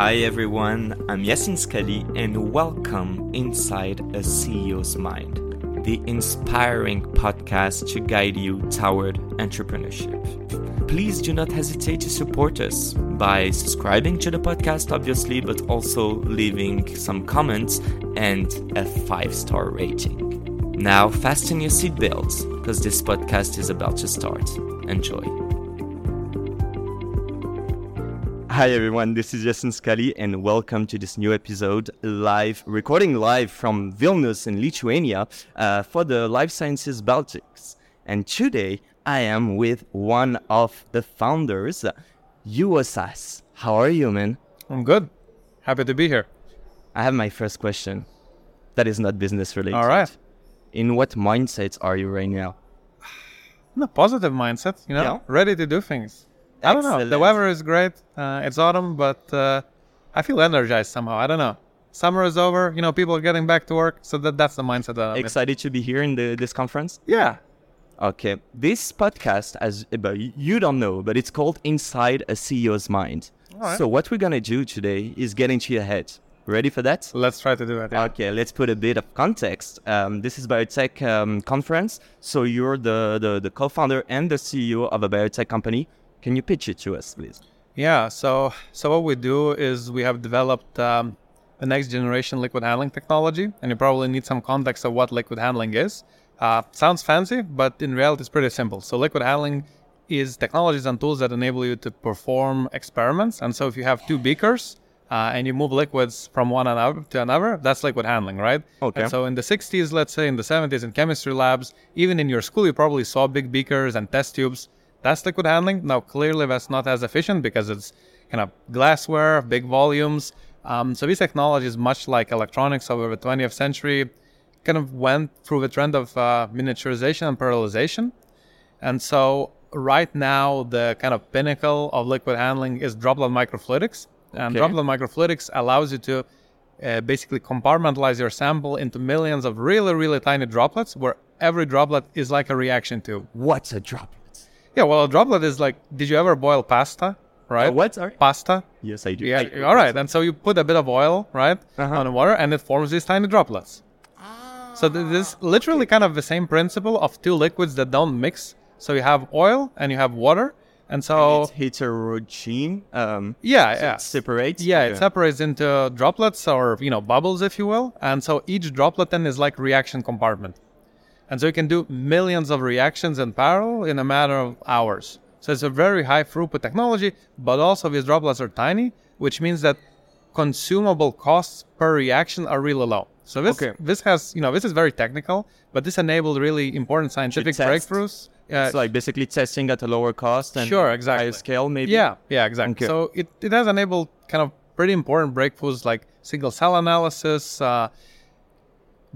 Hi everyone, I'm Yacine Sqalli and welcome inside a CEO's Mind, the inspiring podcast to guide you toward entrepreneurship. Please do not hesitate to support us by subscribing to the podcast, obviously, but also leaving some comments and a five star rating. Now, fasten your seatbelts because this podcast is about to start. Enjoy. Hi everyone, this is Yacine Sqalli and welcome to this new episode live, recording live from Vilnius in Lithuania uh, for the Life Sciences Baltics. And today I am with one of the founders, Juozas. How are you, man? I'm good. Happy to be here. I have my first question that is not business related. All right. In what mindset are you right now? In a positive mindset, you know, Yeah. ready to do things. I don't know. The weather is great. Uh, it's autumn, but uh, I feel energized somehow. I don't know. Summer is over. You know, people are getting back to work, so that that's the mindset that I'm in. Excited to be here in the, this conference? Yeah. Okay. This podcast, as you don't know, but it's called Inside a CEO's Mind. So what we're gonna do today is get into your head. Ready for that? Let's try to do it. Yeah. Okay, let's put a bit of context. Um, this is biotech um, conference. So you're the, the the co-founder and the CEO of a biotech company. Can you pitch it to us, please? Yeah. So, so what we do is we have developed um, the next generation liquid handling technology, and you probably need some context of what liquid handling is. Uh, sounds fancy, but in reality, it's pretty simple. So, liquid handling is technologies and tools that enable you to perform experiments. And so, if you have two beakers uh, and you move liquids from one another to another, that's liquid handling, right? Okay. And so, in the 60s, let's say in the 70s, in chemistry labs, even in your school, you probably saw big beakers and test tubes. That's liquid handling. Now, clearly, that's not as efficient because it's kind of glassware, big volumes. Um, so, these technologies, much like electronics over the 20th century, kind of went through the trend of uh, miniaturization and parallelization. And so, right now, the kind of pinnacle of liquid handling is droplet microfluidics. And Okay. droplet microfluidics allows you to uh, basically compartmentalize your sample into millions of really, really tiny droplets, where every droplet is like a reaction tube. What's a droplet? Yeah, well, a droplet is like, did you ever boil pasta? Right? Uh, what? Sorry. Pasta. Yes, I do. Yeah, I- all right. And so you put a bit of oil, right, Uh-huh. on the water, and it forms these tiny droplets. Ah, So th- this is literally kind of the same principle of two liquids that don't mix. So you have oil and you have water, and so It's heterogeneous. Um, yeah, so yeah, it separates. yeah, Okay. it separates into droplets or you know bubbles, if you will. And so each droplet then is like reaction compartment, and so you can do millions of reactions in parallel in a matter of hours. So it's a very high throughput technology, but also these droplets are tiny, which means that consumable costs per reaction are really low. So this Okay. this has you know this is very technical, but this enabled really important scientific breakthroughs. Yeah, It's like basically testing at a lower cost and Sure, exactly. higher scale, maybe. yeah, yeah, exactly. Okay. So it, it has enabled kind of pretty important breakthroughs like single cell analysis, uh,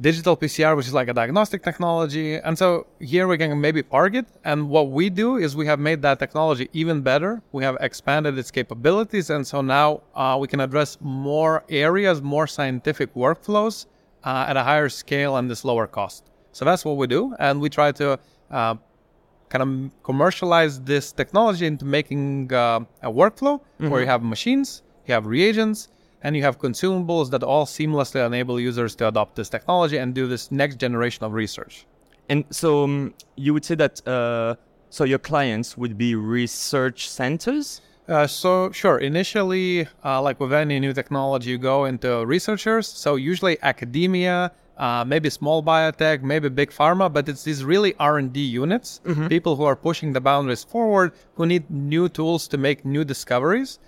digital PCR, which is like a diagnostic technology. And so here we can maybe park it. And what we do is we have made that technology even better. We have expanded its capabilities. And so now uh, we can address more areas, more scientific workflows uh, at a higher scale and this lower cost. So that's what we do. And we try to uh, kind of commercialize this technology into making uh, a workflow where you have machines, you have reagents, and you have consumables that all seamlessly enable users to adopt this technology and do this next generation of research. And so um, you would say that uh, so your clients would be research centers. Uh, so sure, initially, uh, like with any new technology, you go into researchers. So usually academia, uh, maybe small biotech, maybe big pharma, but it's these really R&D units, people who are pushing the boundaries forward, who need new tools to make new discoveries.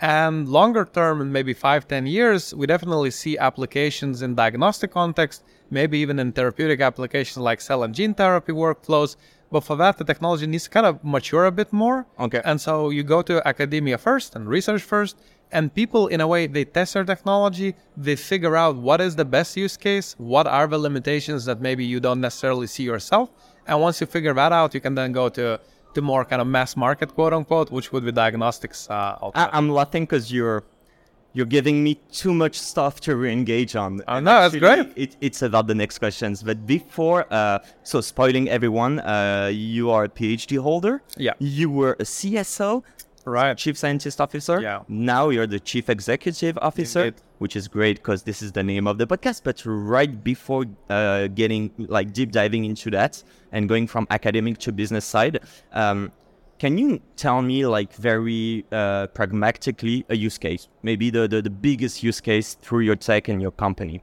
And longer term, in maybe five, ten years, we definitely see applications in diagnostic context, maybe even in therapeutic applications like cell and gene therapy workflows. But for that, the technology needs to kind of mature a bit more. Okay. And so you go to academia first and research first, and people, in a way, they test their technology, they figure out what is the best use case, what are the limitations that maybe you don't necessarily see yourself. And once you figure that out, you can then go to, to more kind of mass market, quote unquote, which would be diagnostics. Uh, I-. I'm laughing because you're you're giving me too much stuff to re-engage on. Oh, And no, that's great. It, it's about the next questions, but before, uh, so spoiling everyone, uh, you are a PhD holder. Yeah. You were a CSO. Right. chief scientist officer. Yeah. Now you're the chief executive officer, Indeed. which is great because this is the name of the podcast. But right before uh, getting like deep diving into that and going from academic to business side, um, can you tell me like very uh, pragmatically a use case, maybe the, the the biggest use case through your tech and your company?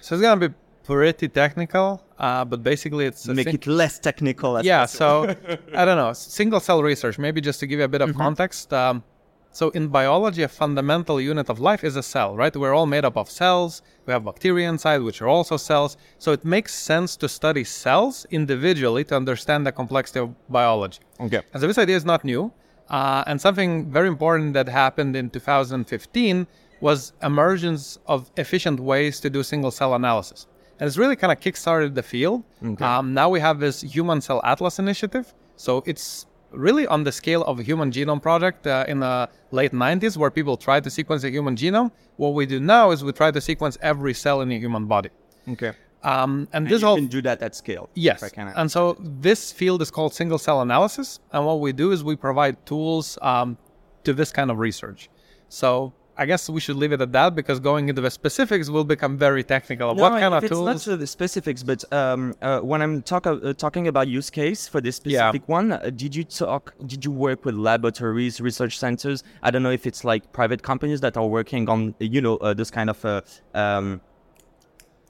So it's gonna be pretty technical, uh, but basically it's Make sing- it less technical. Yeah. possible. So I don't know. Single cell research. Maybe just to give you a bit of context. Um, so in biology, a fundamental unit of life is a cell, right? We're all made up of cells. We have bacteria inside, which are also cells. So it makes sense to study cells individually to understand the complexity of biology. Okay. And so this idea is not new. Uh, and something very important that happened in 2015 was emergence of efficient ways to do single cell analysis. And it's really kind of kickstarted the field. Um, now we have this Human Cell Atlas initiative. So it's really on the scale of a human genome project uh, in the late 90s where people tried to sequence the human genome. What we do now is we try to sequence every cell in the human body. Okay. Um, and And this you whole can do that at scale. Yes. if I can add. And so this field is called single cell analysis. And what we do is we provide tools um, to this kind of research. So I guess we should leave it at that because going into the specifics will become very technical. No, what kind of it's tools? not to the specifics, but um, uh, when I'm talk, uh, talking about use case for this Yeah. specific one, uh, did you talk? Did you work with laboratories, research centers? I don't know if it's like private companies that are working on, you know, uh, this kind of. Uh, um,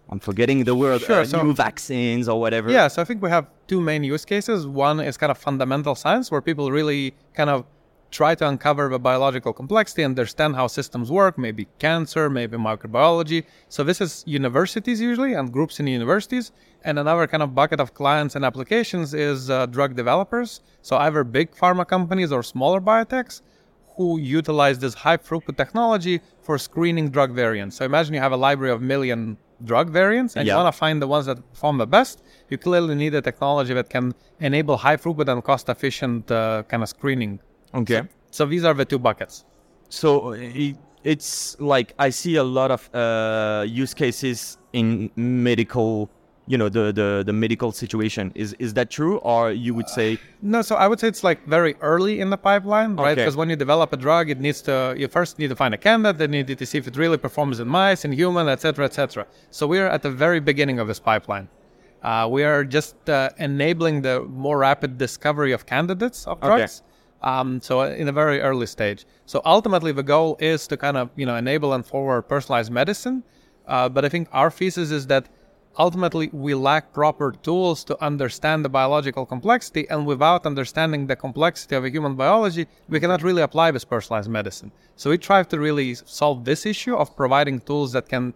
I'm forgetting the word. Sure, uh, so- new vaccines or whatever. Yeah, so I think we have two main use cases. One is kind of fundamental science, where people really kind of try to uncover the biological complexity, understand how systems work, maybe cancer, maybe microbiology. So this is universities usually and groups in universities. And another kind of bucket of clients and applications is uh, drug developers. So either big pharma companies or smaller biotechs who utilize this high throughput technology for screening drug variants. So imagine you have a library of million drug variants and Yeah. you want to find the ones that perform the best. You clearly need a technology that can enable high throughput and cost efficient uh, kind of screening. Okay. So these are the two buckets. So it, it's like I see a lot of uh, use cases in medical. You know the, the the medical situation. Is is that true, or you would say No, so I would say it's like very early in the pipeline, right? Okay. Because when you develop a drug, it needs to you first need to find a candidate, then you need to see if it really performs in mice, in human, etc., etc. So we are at the very beginning of this pipeline. Uh, we are just uh, enabling the more rapid discovery of candidates of Okay. Um, so uh, in a very early stage. So ultimately, the goal is to kind of you know enable and forward personalized medicine. Uh, but I think our thesis is that ultimately we lack proper tools to understand the biological complexity and without understanding the complexity of human biology we cannot really apply this personalized medicine so we try to really solve this issue of providing tools that can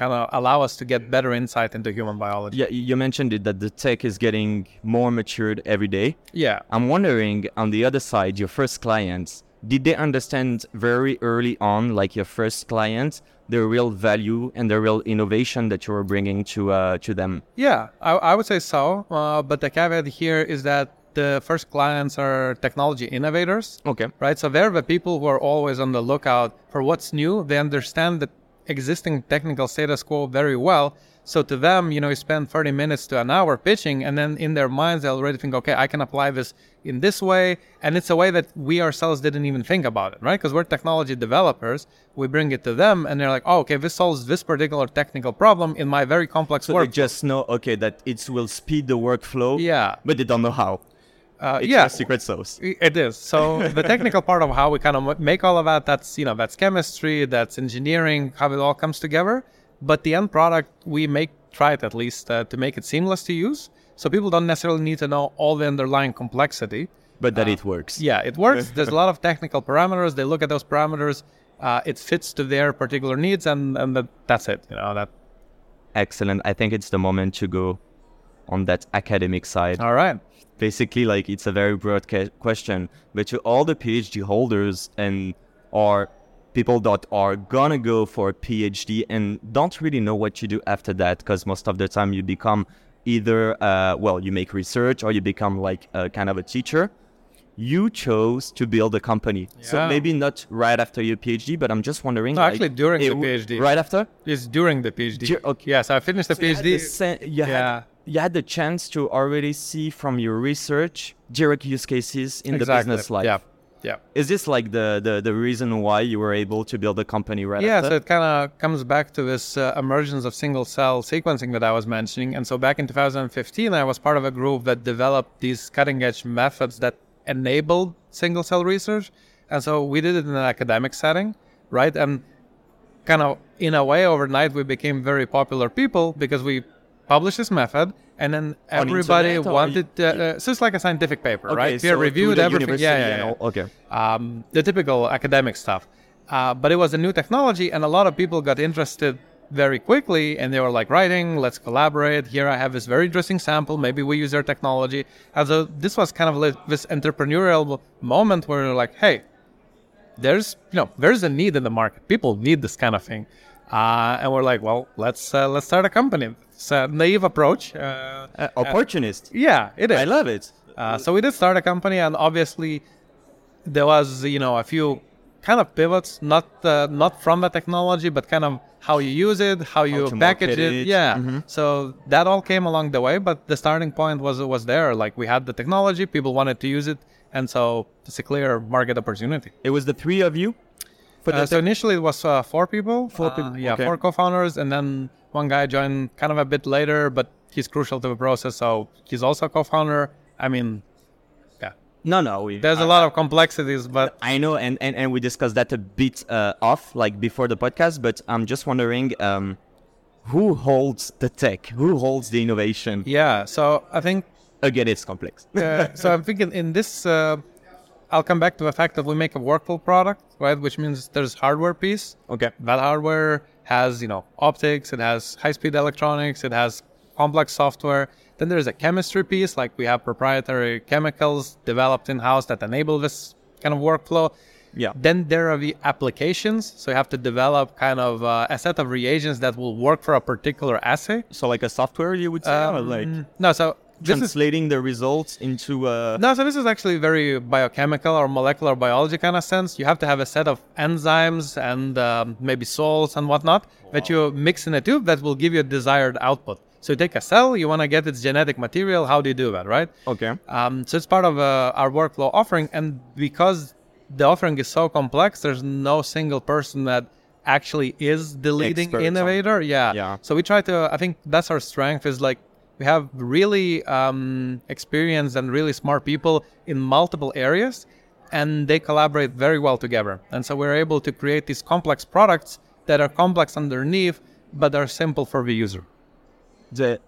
kind of allow us to get better insight into human biology yeah? You mentioned it that the tech is getting more matured every day. yeah I'm wondering on the other side, your first clients, did they understand very early on, like your first clients, the real value and the real innovation that you were bringing to uh, to them? Yeah, I, I would say so. Uh, but the caveat here is that the first clients are technology innovators, Okay. right? So they're the people who are always on the lookout for what's new. They understand the existing technical status quo very well. So to them, you know, you spend 30 minutes to an hour pitching, and then in their minds, they already think, okay, I can apply this in this way. And it's a way that we ourselves didn't even think about it, right? Because we're technology developers. We bring it to them, and they're like, oh, okay, this solves this particular technical problem in my very complex So work. they just know, okay, that it will speed the workflow. Yeah. But they don't know how. Uh, It's yeah, a secret sauce. It is. So the technical part of how we kind of make all of that, that's you know, that's chemistry, that's engineering, how it all comes together. But the end product, we make try it at least uh, to make it seamless to use. So people don't necessarily need to know all the underlying complexity. But that it works. Yeah, it works. There's a lot of technical parameters. They look at those parameters. Uh, it fits to their particular needs, and and that, that's it. You know that. Excellent. I think it's the moment to go on that academic side. All right. Basically like it's a very broad ca- question but to all the phd holders and or people that are gonna go for a phd and don't really know what you do after that because most of the time you become either uh, well you make research or you become like a kind of a teacher you chose to build a company so maybe not right after your phd but i'm just wondering No, like, actually during it the PhD. right after It's during the PhD. Dur- okay. Yes, I finished the So you had PhD. the sen- you, had, Yeah. You had the chance to already see from your research direct use cases in the business life. Yeah. Yeah. Is this like the, the, the reason why you were able to build a company right Yeah, after? so it kind of comes back to this uh, emergence of single cell sequencing that I was mentioning. And so back in 2015, I was part of a group that developed these cutting edge methods that enabled single cell research. And so we did it in an academic setting, right? And kind of in a way, overnight, we became very popular people because we published this method. And then everybody wanted, uh, uh, so it's like a scientific paper, Okay, right? so Peer through reviewed, everything. Yeah, yeah, yeah all- Okay. um, the typical academic stuff. Uh, but it was a new technology, and a lot of people got interested very quickly, and they were like, writing, let's collaborate. Here I have this very interesting sample. Maybe we use their technology. And so this was kind of like this entrepreneurial moment where you're like, hey, there's you know there's a need in the market. People need this kind of thing, uh, and we're like, well, let's uh, let's start a company. It's a naive approach. Uh, Uh, opportunist. yeah, it is. I love it. Uh, so we did start a company, and obviously there was you know a few kind of pivots, not uh, not from the technology, but kind of how you use it, how you to package it. it. Yeah. Mhm. So that all came along the way, but the starting point was was there. Like we had the technology, people wanted to use it, and so it's a clear market opportunity. It was the three of you? Uh, so initially it was uh, four people. Four people, yeah, okay. four co-founders, and then one guy joined kind of a bit later, but he's crucial to the process, so he's also a co-founder. I mean, yeah, no, no. We, there's a lot of complexities, but I know, and, and, and we discussed that a bit uh, off, like before the podcast, but I'm just wondering um, who holds the tech? Who holds the innovation? yeah. So I think Again, it's complex. uh, so. I'm thinking in this. Uh, I'll come back to the fact that we make a workflow product, right? Which means there's hardware piece. okay. That hardware has, you know, optics, it has high-speed electronics, it has complex software. Then there's a chemistry piece, like we have proprietary chemicals developed in-house that enable this kind of workflow. Yeah. Then there are the applications, so you have to develop kind of uh, a set of reagents that will work for a particular assay. So, like a software, you would say? or like Um, no, so this is translating the results into. Uh, no, so this is actually very biochemical or molecular biology kind of sense. You have to have a set of enzymes and um, maybe salts and whatnot that you mix in a tube that will give you a desired output. So you take a cell, you want to get its genetic material. How do you do that, right? okay. Um, so it's part of uh, our workflow offering, and because the offering is so complex, there's no single person that actually is the leading Expert on- innovator. Yeah. Yeah. So we try to. I think that's our strength. Is like we have really um, experienced and really smart people in multiple areas, and they collaborate very well together. And so we're able to create these complex products that are complex underneath, but are simple for the user. the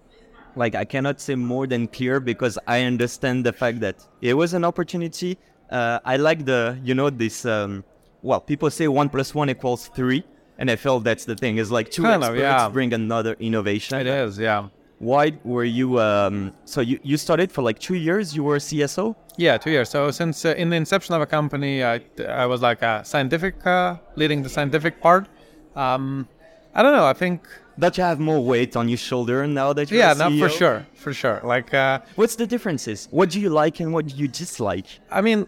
like I cannot say more than clear because I understand the fact that it was an opportunity. Uh, I like the you know this um, well people say one plus one equals three, and I felt that's the thing. Is like two Kind of, experts yeah. bring another innovation. It is, yeah. Why were you um, so you you started for like two years? You were a CSO. Yeah, two years. So since uh, in the inception of a company, I, I was like a scientific, uh, leading the scientific part. Um, I don't know. I think That you have more weight on your shoulder now that you're yeah, no, for sure, for sure. Like uh, What's the differences? What do you like and what do you dislike? I mean,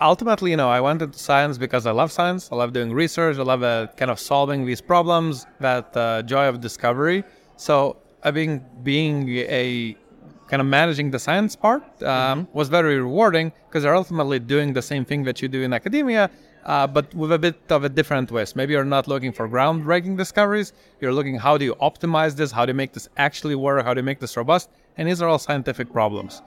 ultimately, you know, I went into science because I love science. I love doing research. I love uh, kind of solving these problems. That uh, joy of discovery. So I think being a kind of managing the science part um, was very rewarding because you're ultimately doing the same thing that you do in academia, uh, but with a bit of a different twist. Maybe you're not looking for groundbreaking discoveries. You're looking how do you optimize this? How do you make this actually work? How do you make this robust? And these are all scientific problems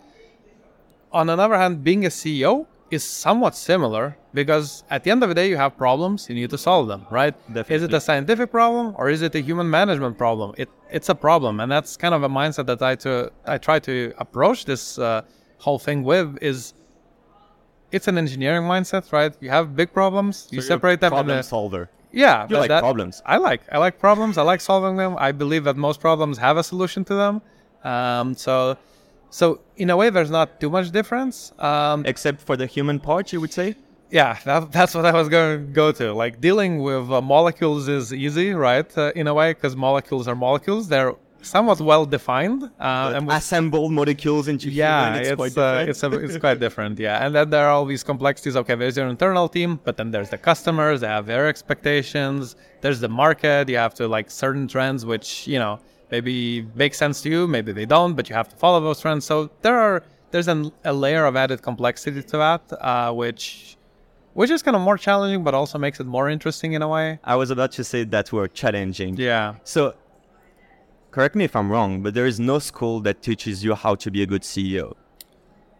on another hand, being a CEO is somewhat similar because at the end of the day, you have problems, you need to solve them, right? Is it a scientific problem or is it a human management problem? It, it's a problem, and that's kind of a mindset that I to I try to approach this uh, whole thing with. Is it's an engineering mindset, right? You have big problems, you So you're a separate them. Problem into- solver. yeah, You like that- problems. I like I like problems. I like solving them. I believe that most problems have a solution to them. Um, so, so in a way, there's not too much difference. Um, Except for the human part, you would say? Yeah, that, that's what I was going to go to. Like dealing with uh, molecules is easy, right? Uh, in a way, because molecules are molecules. They're somewhat well defined. Uh, and with- Assemble molecules into yeah, human, it's, it's quite uh, different. it's, a, it's quite different. Yeah, and then there are all these complexities. Okay, there's your internal team, but then there's the customers. They have their expectations. There's the market. You have to like certain trends, which you know maybe make sense to you, maybe they don't, but you have to follow those trends. So there are there's an, a layer of added complexity to that, uh, which which is kind of more challenging, but also makes it more interesting in a way. I was about to say that word challenging. Yeah. So, correct me if I'm wrong, but there is no school that teaches you how to be a good CEO.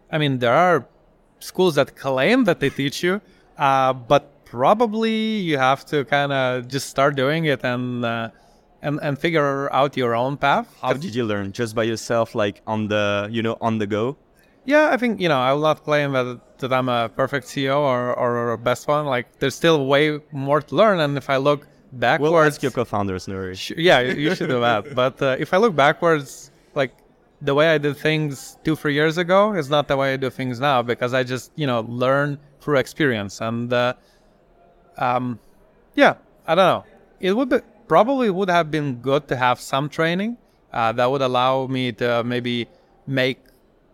I mean, there are schools that claim that they teach you, uh, but probably you have to kind of just start doing it and uh, and and figure out your own path. How did you learn? Just by yourself, like on the you know on the go? Yeah, I think you know I will not claim that that I'm a perfect CEO or or a best one. Like there's still way more to learn, and if I look backwards, we'll ask your co-founders, worries. sh- yeah, you you should do that. But uh, if I look backwards, like the way I did things two three years ago is not the way I do things now because I just you know learn through experience and uh, um, yeah, I don't know. It would be probably would have been good to have some training uh, that would allow me to maybe make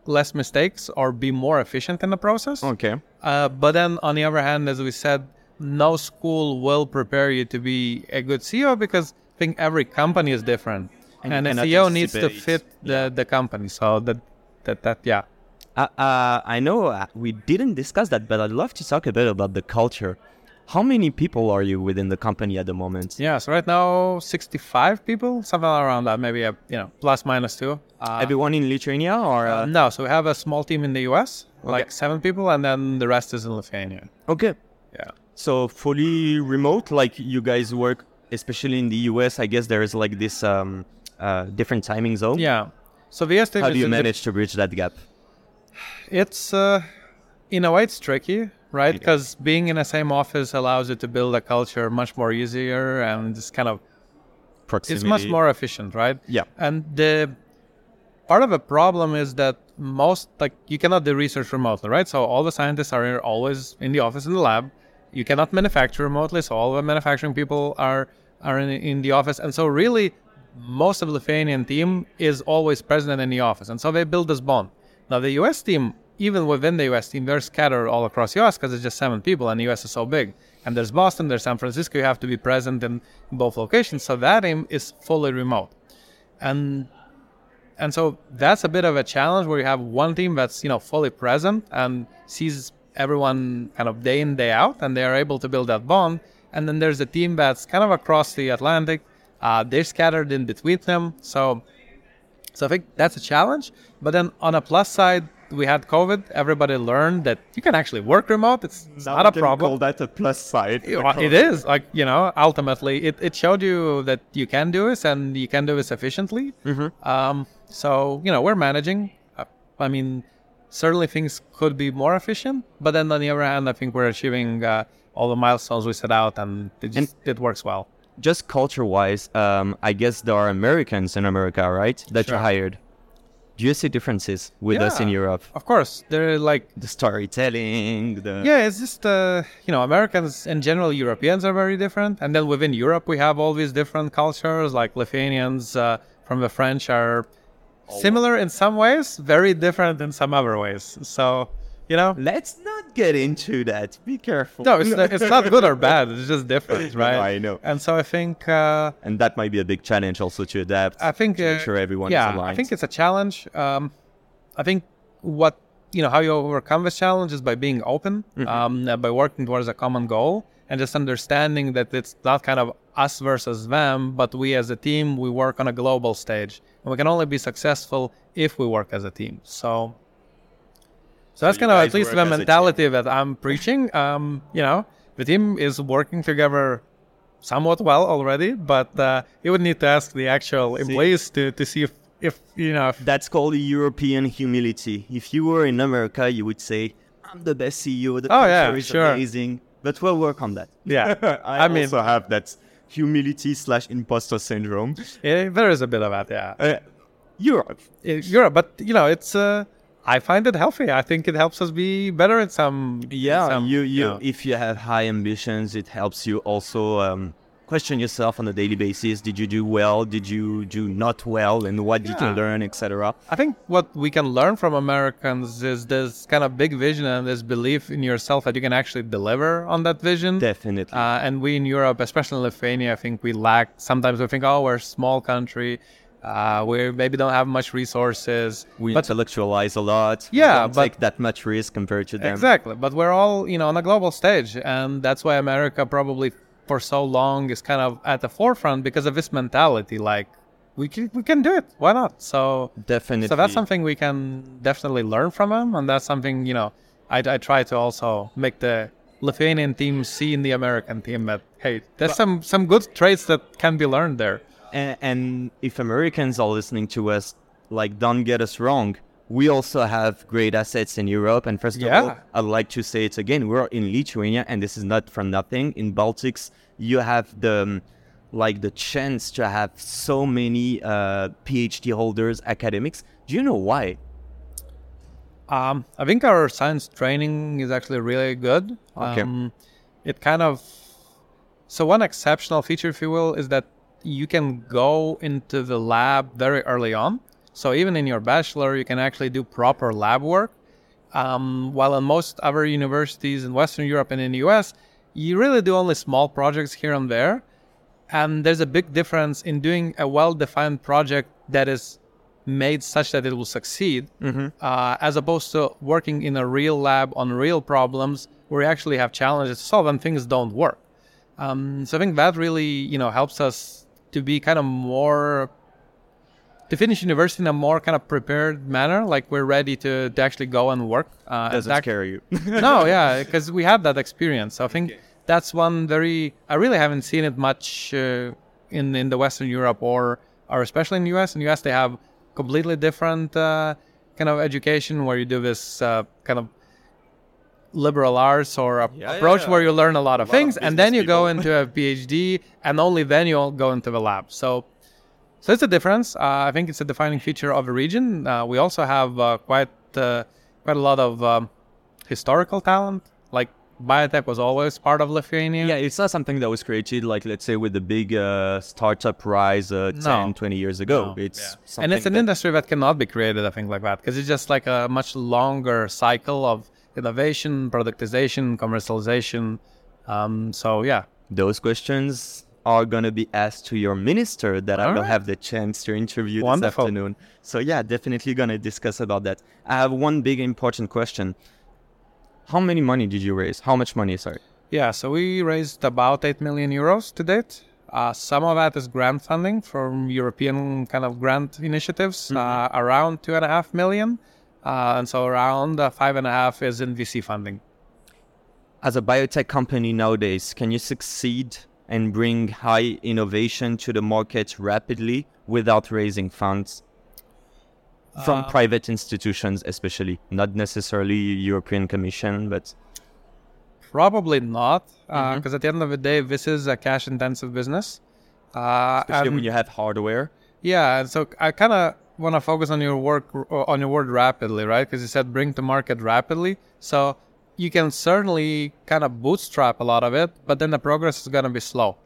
less mistakes or be more efficient in the process. Okay. Uh, but then on the other hand, as we said, no school will prepare you to be a good CEO because I think every company is different, And and, a CEO needs to fit the, the company. So that that that yeah. Uh, uh, I know uh, we didn't discuss that, but I'd love to talk a bit about the culture. How many people are you within the company at the moment? Yeah, so right now, 65 people, something around that, maybe a you know plus minus two. Uh, Everyone in Lithuania or? uh, Uh, no, so we have a small team in the US, like seven people, and then the rest is in Lithuania. okay. Yeah. So fully remote, like you guys work, especially in the US. I guess there is like this um, uh, different timing zone. Yeah. So the stage How do you manage to bridge that gap? It's uh, in a way it's tricky, right? Because being in the same office allows you to build a culture much more easier, and it's kind of Proximity. it's much more efficient, right? Yeah. And the part of the problem is that most like you cannot do research remotely, right? So all the scientists are always in the office in the lab. You cannot manufacture remotely, so all the manufacturing people are are in, in the office, and so really most of the Lithuanian team is always present in the office, and so they build this bond. Now the US team, even within the US team, they're scattered all across the US because it's just seven people, and the US is so big. And there's Boston, there's San Francisco. You have to be present in both locations, so that team is fully remote, and and so that's a bit of a challenge where you have one team that's you know fully present and sees everyone kind of day in day out and they are able to build that bond. And then there's a team that's kind of across the atlantic. Uh, they're scattered in between them. So so i think that's a challenge. But then on a plus side we had covid everybody learned that you can actually work remote it's, it's not a problem Call that a plus side. it is like you know ultimately it, it showed you that you can do this and you can do this efficiently um, so you know we're managing Uh, i mean certainly things could be more efficient but then on the other hand i think we're achieving uh, all the milestones we set out and it just it works well Just culture-wise, um, I guess there are Americans in America, right? That you hired. Do you see differences with us in Europe? of course. They're like The storytelling, the yeah it's just uh, you know americans in general europeans are very different. And then within europe we have all these different cultures like lithuanians uh, from the french are similar in some ways very different in some other ways. So you know? Let's not get into that. Be careful. no it's, not, it's not good or bad it's just different right I know. and so i think uh, And that might be a big challenge also to adapt. I think to uh, make sure everyone yeah, is aligned. I think it's a challenge. Um, I think what you know how you overcome this challenge is by being open, Mm-hmm. um, by working towards a common goal, and just understanding that it's not kind of us versus them, but we as a team we work on a global stage, and we can only be successful if we work as a team. So. So that's you kind of at least the as a team. mentality that I'm preaching. Um, you know, the team is working together somewhat well already, but uh, you would need to ask the actual employees to, to see if, if you know if That's called European humility. If you were in America, you would say, "I'm the best CEO. The Oh, yeah, is sure. amazing." But we'll work on that. yeah. I, I mean- also have that humility slash imposter syndrome. Yeah, there is a bit of that, yeah. Uh, Europe. Uh, Europe, but you know, it's uh, I find it healthy. I think it helps us be better in some. Yeah, some, you, you know. if you have high ambitions, it helps you also um, question yourself on a daily basis. Did you do well? Did you do not well? And what did you Yeah. learn, etc. I think what we can learn from Americans is this kind of big vision and this belief in yourself that you can actually deliver on that vision. Definitely. Uh, and we in Europe, especially in Lithuania, I think we lack. Sometimes we think, oh, we're a small country. Uh, we maybe don't have much resources. We but intellectualize a lot. we Yeah, don't but- take that much risk compared to them. Exactly, but we're all you know on a global stage, and that's why America probably for so long is kind of at the forefront because of this mentality. Like we can we can do it. Why not? So Definitely. so that's something we can definitely learn from them, and that's something you know I, I try to also make the Lithuanian team see in the American team that hey, there's some some good traits that can be learned there. And, and if Americans are listening to us, like, don't get us wrong. We also have great assets in Europe. And first of all, I'd like to say it again. We're in Lithuania, and this is not for nothing. In Baltics, you have the um, like the chance to have so many uh, PhD holders, academics. Do you know why? Um, I think our science training is actually really good. Okay. Um, it kind of so one exceptional feature, if you will, is that you can go into the lab very early on. So even in your bachelor, you can actually do proper lab work. Um, while in most other universities in Western Europe and in the US, you really do only small projects here and there. And there's a big difference in doing a well-defined project that is made such that it will succeed, uh, as opposed to working in a real lab on real problems where you actually have challenges to solve and things don't work. Um, so I think that really, you know, helps us to be kind of more to finish university in a more kind of prepared manner, like we're ready to, to actually go and work. Uh, Doesn't that- scare you. no, yeah, because we had that experience. So I think that's one very. I really haven't seen it much uh, in in the Western Europe or or especially in the US. In the US, they have completely different uh, kind of education where you do this uh, kind of liberal arts or a Yeah, approach yeah. where you learn a lot of lot of things and then business you go into a PhD and only then you'll go into the lab. So so it's a difference. Uh, I think it's a defining feature of the region. Uh, we also have uh, quite uh, quite a lot of um, historical talent. Like biotech was always part of Lithuania. Yeah, it's not something that was created, like, let's say, with the big uh, startup rise uh, 10, 20 years ago. No, It's yeah. and it's an that- industry that cannot be created, I think, like that, because it's just like a much longer cycle of innovation, productization, commercialization. Um, so yeah, Those questions are going to be asked to your minister that I will Alright. have the chance to interview Wonderful. this afternoon. So, yeah, definitely going to discuss about that. I have one big important question. How many money did you raise? How much money, sorry? yeah. So we raised about eight million euros to date. Uh, some of that is grant funding from European kind of grant initiatives, uh, around two and a half million, uh, and so around uh, five and a half is in VC funding. As a biotech company nowadays, can you succeed and bring high innovation to the market rapidly without raising funds? From private institutions, especially, not necessarily European Commission, but Probably not, because at the end of the day, this is a cash-intensive business. Uh, especially and- when you have hardware. Yeah, and so I kind of want to focus on your work on your word rapidly, right? Because you said bring to market rapidly. So you can certainly kind of bootstrap a lot of it, but then the progress is going to be slow.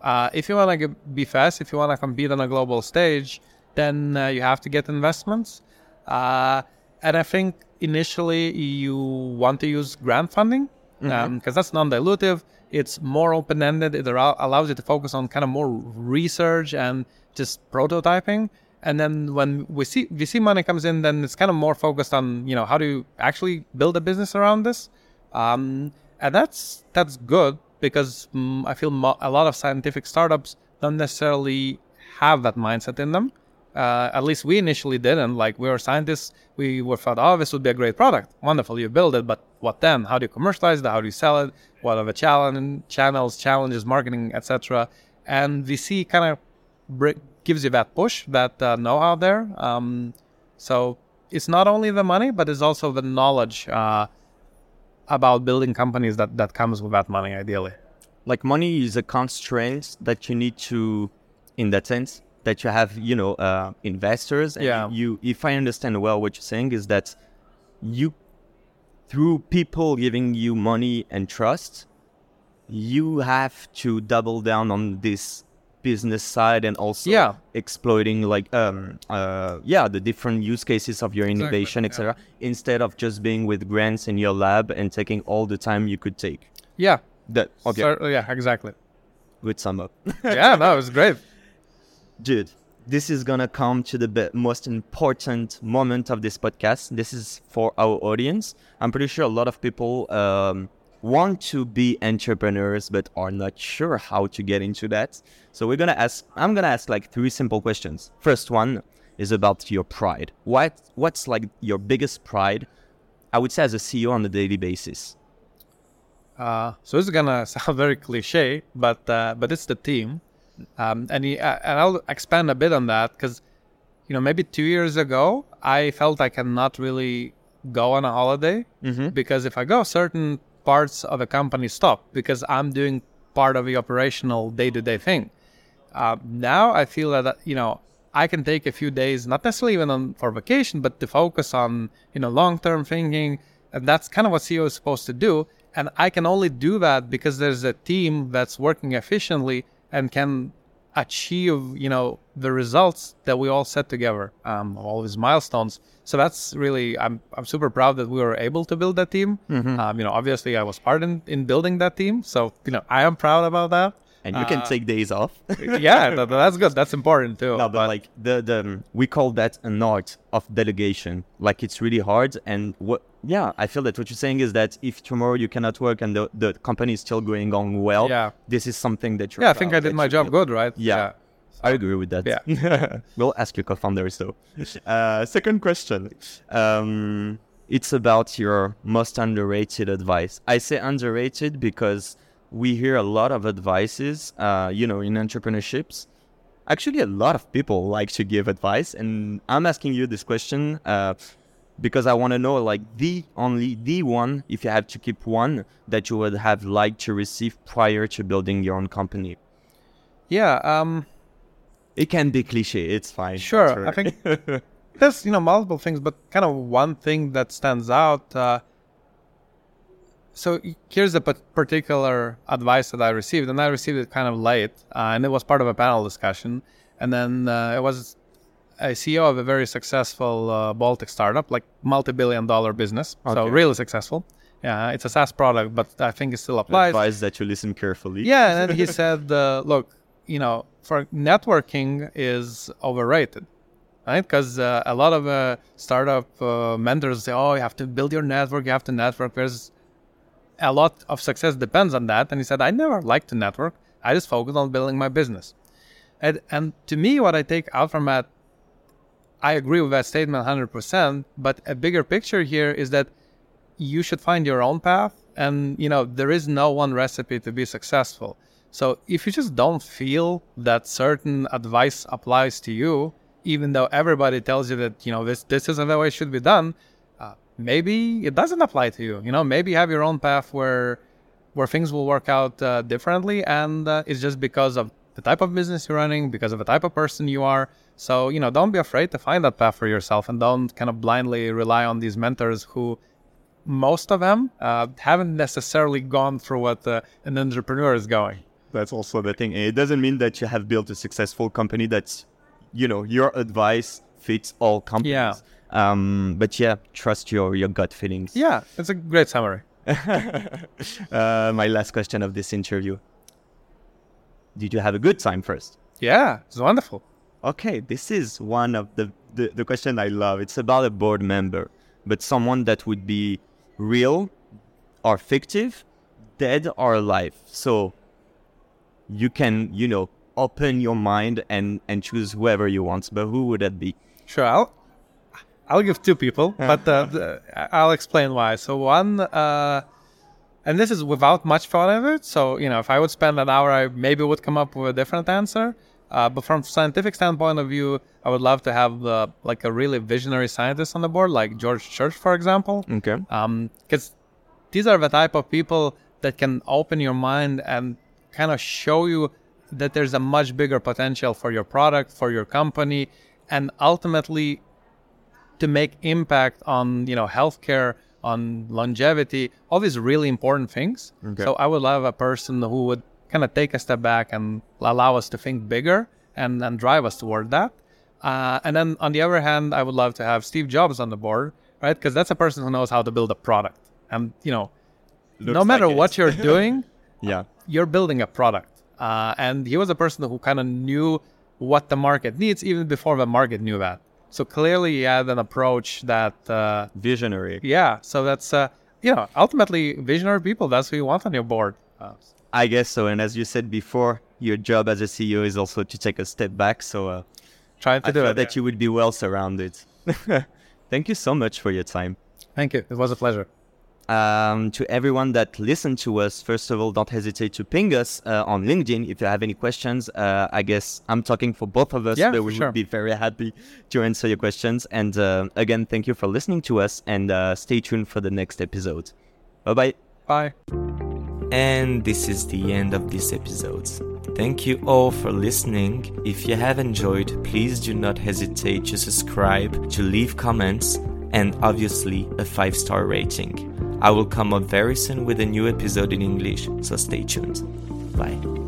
Uh, if you want to be fast, if you want to compete on a global stage, then uh, you have to get investments. Uh, and I think initially you want to use grant funding because that's non-dilutive. It's more open-ended. It allows you to focus on kind of more research and just prototyping. And then when we see VC money comes in, then it's kind of more focused on you know how do you actually build a business around this, um, and that's that's good because mm, I feel mo- a lot of scientific startups don't necessarily have that mindset in them. Uh, at least we initially didn't. Like we were scientists, we were thought, oh, this would be a great product. Wonderful, you build it, but what then? How do you commercialize it? How do you sell it? What are the challenge, channels, challenges, marketing, etc. And VC kind of gives you that push, that uh, know-how there. Um, so it's not only the money, but it's also the knowledge uh, about building companies that that comes with that money, ideally. like money is a constraint that you need to in that sense that you have you know uh, investors and Yeah. you if i understand well what you're saying is that you through people giving you money and trust you have to double down on this business side and also Yeah. exploiting like um uh yeah the different use cases of your innovation yeah. etc instead of just being with grants in your lab and taking all the time you could take Yeah. that okay Cer- yeah, exactly. good sum up yeah, no, it was great. Dude, this is gonna come to the be- most important moment of this podcast. This is for our audience. I'm pretty sure a lot of people um, want to be entrepreneurs but are not sure how to get into that. So we're gonna ask. I'm gonna ask like three simple questions. First one is about your pride. What what's like your biggest pride? I would say as a CEO on a daily basis. Uh, so this is gonna sound very cliche, but uh, but it's the team, um, and he, uh, and I'll expand a bit on that because you know maybe two years ago I felt I cannot really go on a holiday Mm-hmm. because if I go, certain parts of a company stop because I'm doing part of the operational day-to-day thing. Uh, now I feel that you know I can take a few days, not necessarily even on for vacation, but to focus on you know long-term thinking, and that's kind of what CEO is supposed to do. And I can only do that because there's a team that's working efficiently and can achieve you know the results that we all set together, um, all these milestones. So that's really I'm I'm super proud that we were able to build that team. Um, you know, obviously I was part in, in building that team, so you know I am proud about that. And you can Uh, take days off. yeah, that, that's good. That's important too. No, but, like the the we call that an art of delegation. Like it's really hard, and what? Yeah, I feel that what you're saying is that if tomorrow you cannot work and the the company is still going on well, Yeah. this is something that you're. yeah, I think I did my job built. good, right? Yeah. I agree with that. Yeah. we'll ask your co-founders though. Uh, second question. Um, it's about your most underrated advice. I say underrated because we hear a lot of advices, uh, you know, in entrepreneurships. Actually, a lot of people like to give advice, and I'm asking you this question uh, because I want to know, like, the only the one, if you have to keep one, that you would have liked to receive prior to building your own company. Yeah. Um, It can be cliche. It's fine. Sure, I think there's you know multiple things, but kind of one thing that stands out. Uh, so here's pat- particular advice that I received, and I received it kind of late, uh, and it was part of a panel discussion, and then uh, it was a CEO of a very successful uh, Baltic startup, like multi-billion-dollar business, so really successful. Yeah, it's a SaaS product, but I think it still applies. advise that you listen carefully. Yeah, and he said, uh, "Look, you know, for networking is overrated, right? Because uh, a lot of uh, startup uh, mentors say, oh, you have to build your network, you have to network. There's a lot of success depends on that." And he said, "I never liked to network. I just focused on building my business." And and to me, what I take out from that, I agree with that statement 100%. But a bigger picture here is that you should find your own path and you know there is no one recipe to be successful so if you just don't feel that certain advice applies to you even though everybody tells you that you know this this isn't the way it should be done maybe it doesn't apply to you you know maybe you have your own path where where things will work out uh, differently and uh, it's just because of the type of business you're running because of the type of person you are so you know don't be afraid to find that path for yourself and don't kind of blindly rely on these mentors who most of them uh, haven't necessarily gone through what uh, an entrepreneur is going. That's also the thing. It doesn't mean that you have built a successful company that's, you know, your advice fits all companies. Yeah. Um, but yeah, trust your, your gut feelings. Yeah, it's a great summary. uh, my last question of this interview. Did you have a good time first? Yeah, it's wonderful. Okay, this is one of the, the, the question I love. It's about a board member, but someone that would be real or fictive, dead or alive. So you can, you know, open your mind and, and choose whoever you want. But who would that be? Sure, I'll, I'll give two people, but uh, I'll explain why. So one, uh, and this is without much thought of it. So you know, if I would spend an hour, I maybe would come up with a different answer. Uh, but from scientific standpoint of view, I would love to have uh, like a really visionary scientist on the board, like George Church, for example. Okay. because these are the type of people that can open your mind and kind of show you that there's a much bigger potential for your product for your company and ultimately to make impact on you know healthcare on longevity all these really important things Okay. so i would love a person who would kind of take a step back and allow us to think bigger and, and drive us toward that uh, and then on the other hand i would love to have steve jobs on the board right because that's a person who knows how to build a product and you know no matter like what you're doing Yeah. you're building a product uh, and he was a person who kind of knew what the market needs even before the market knew that. So clearly, he had an approach that uh, visionary. Yeah. So that's uh, you know ultimately visionary people. That's who you want on your board. Uh, I guess so. And as you said before, your job as a CEO is also to take a step back. So uh, trying to I do it. that yeah. you would be well surrounded. Thank you so much for your time. Thank you. It was a pleasure. Um, to everyone that listened to us, first of all, don't hesitate to ping us uh, on LinkedIn if you have any questions. Uh, I guess I'm talking for both of us, Yeah, but we sure. would be very happy to answer your questions. And uh, again, thank you for listening to us and uh, stay tuned for the next episode. Bye bye. Bye. And this is the end of this episode. Thank you all for listening. If you have enjoyed, please do not hesitate to subscribe, to leave comments, and obviously a 5 star rating. I will come up very soon with a new episode in English, so stay tuned. Bye.